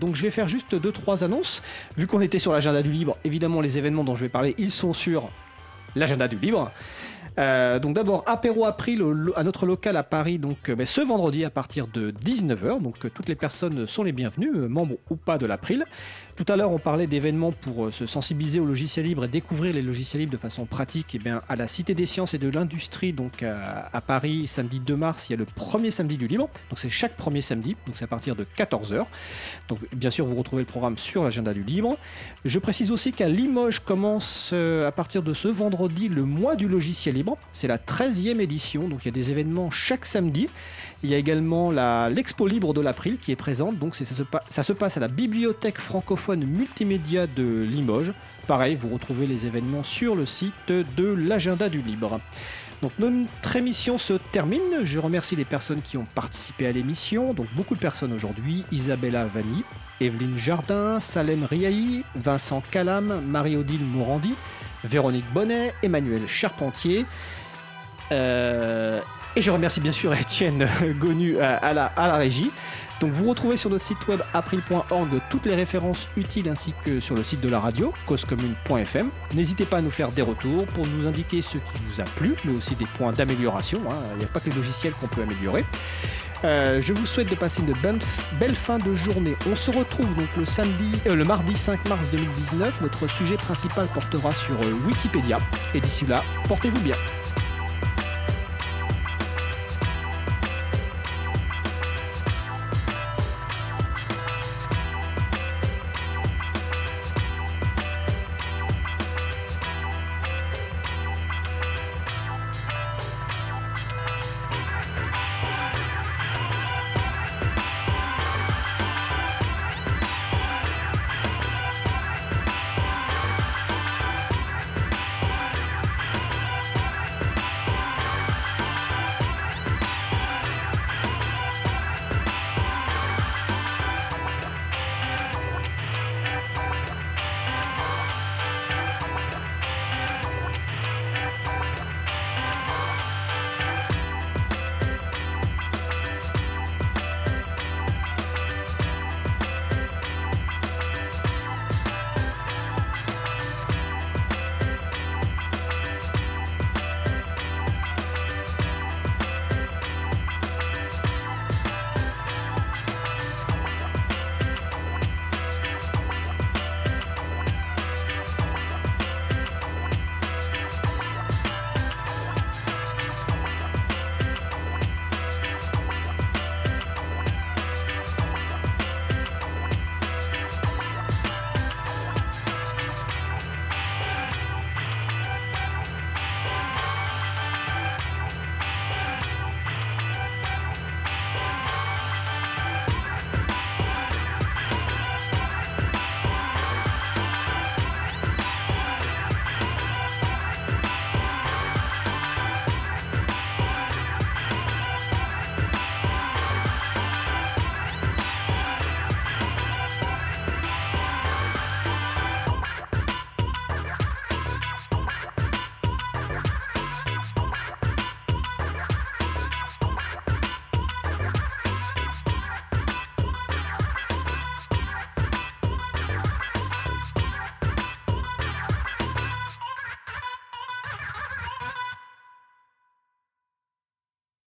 Donc je vais faire juste deux trois annonces. Vu qu'on était sur l'agenda du libre, évidemment les événements dont je vais parler, ils sont sur l'agenda du libre. Euh, donc d'abord apéro April à notre local à Paris donc euh, ben, ce vendredi à partir de 19h donc euh, toutes les personnes sont les bienvenues membres ou pas de l'April. Tout à l'heure on parlait d'événements pour se sensibiliser au logiciel libre et découvrir les logiciels libres de façon pratique et bien à la Cité des Sciences et de l'Industrie donc à, Paris samedi 2 mars il y a le premier samedi du libre donc c'est chaque premier samedi donc c'est à partir de 14h. Donc bien sûr vous retrouvez le programme sur l'agenda du libre. Je précise aussi qu'à Limoges commence à partir de ce vendredi le mois du logiciel libre. C'est la 13e édition, donc il y a des événements chaque samedi. Il y a également l'expo libre de l'April qui est présente, donc ça se passe à la bibliothèque francophone multimédia de Limoges. Pareil, vous retrouvez les événements sur le site de l'agenda du libre. Donc notre émission se termine. Je remercie les personnes qui ont participé à l'émission. Donc beaucoup de personnes aujourd'hui. Isabella Vanni, Evelyne Jardin, Salem Riahi, Vincent Calam, Marie-Odile Morandi, Véronique Bonnet, Emmanuel Charpentier. Euh, et je remercie bien sûr Étienne Gonu la, à la régie. Donc vous retrouvez sur notre site web april.org toutes les références utiles ainsi que sur le site de la radio, causecommune.fm. N'hésitez pas à nous faire des retours pour nous indiquer ce qui vous a plu, mais aussi des points d'amélioration. hein. Il n'y a pas que les logiciels qu'on peut améliorer. Euh, je vous souhaite de passer une bonne- belle fin de journée. On se retrouve donc le samedi, euh, le mardi 5 mars 2019. Notre sujet principal portera sur euh, Wikipédia. Et d'ici là, portez-vous bien.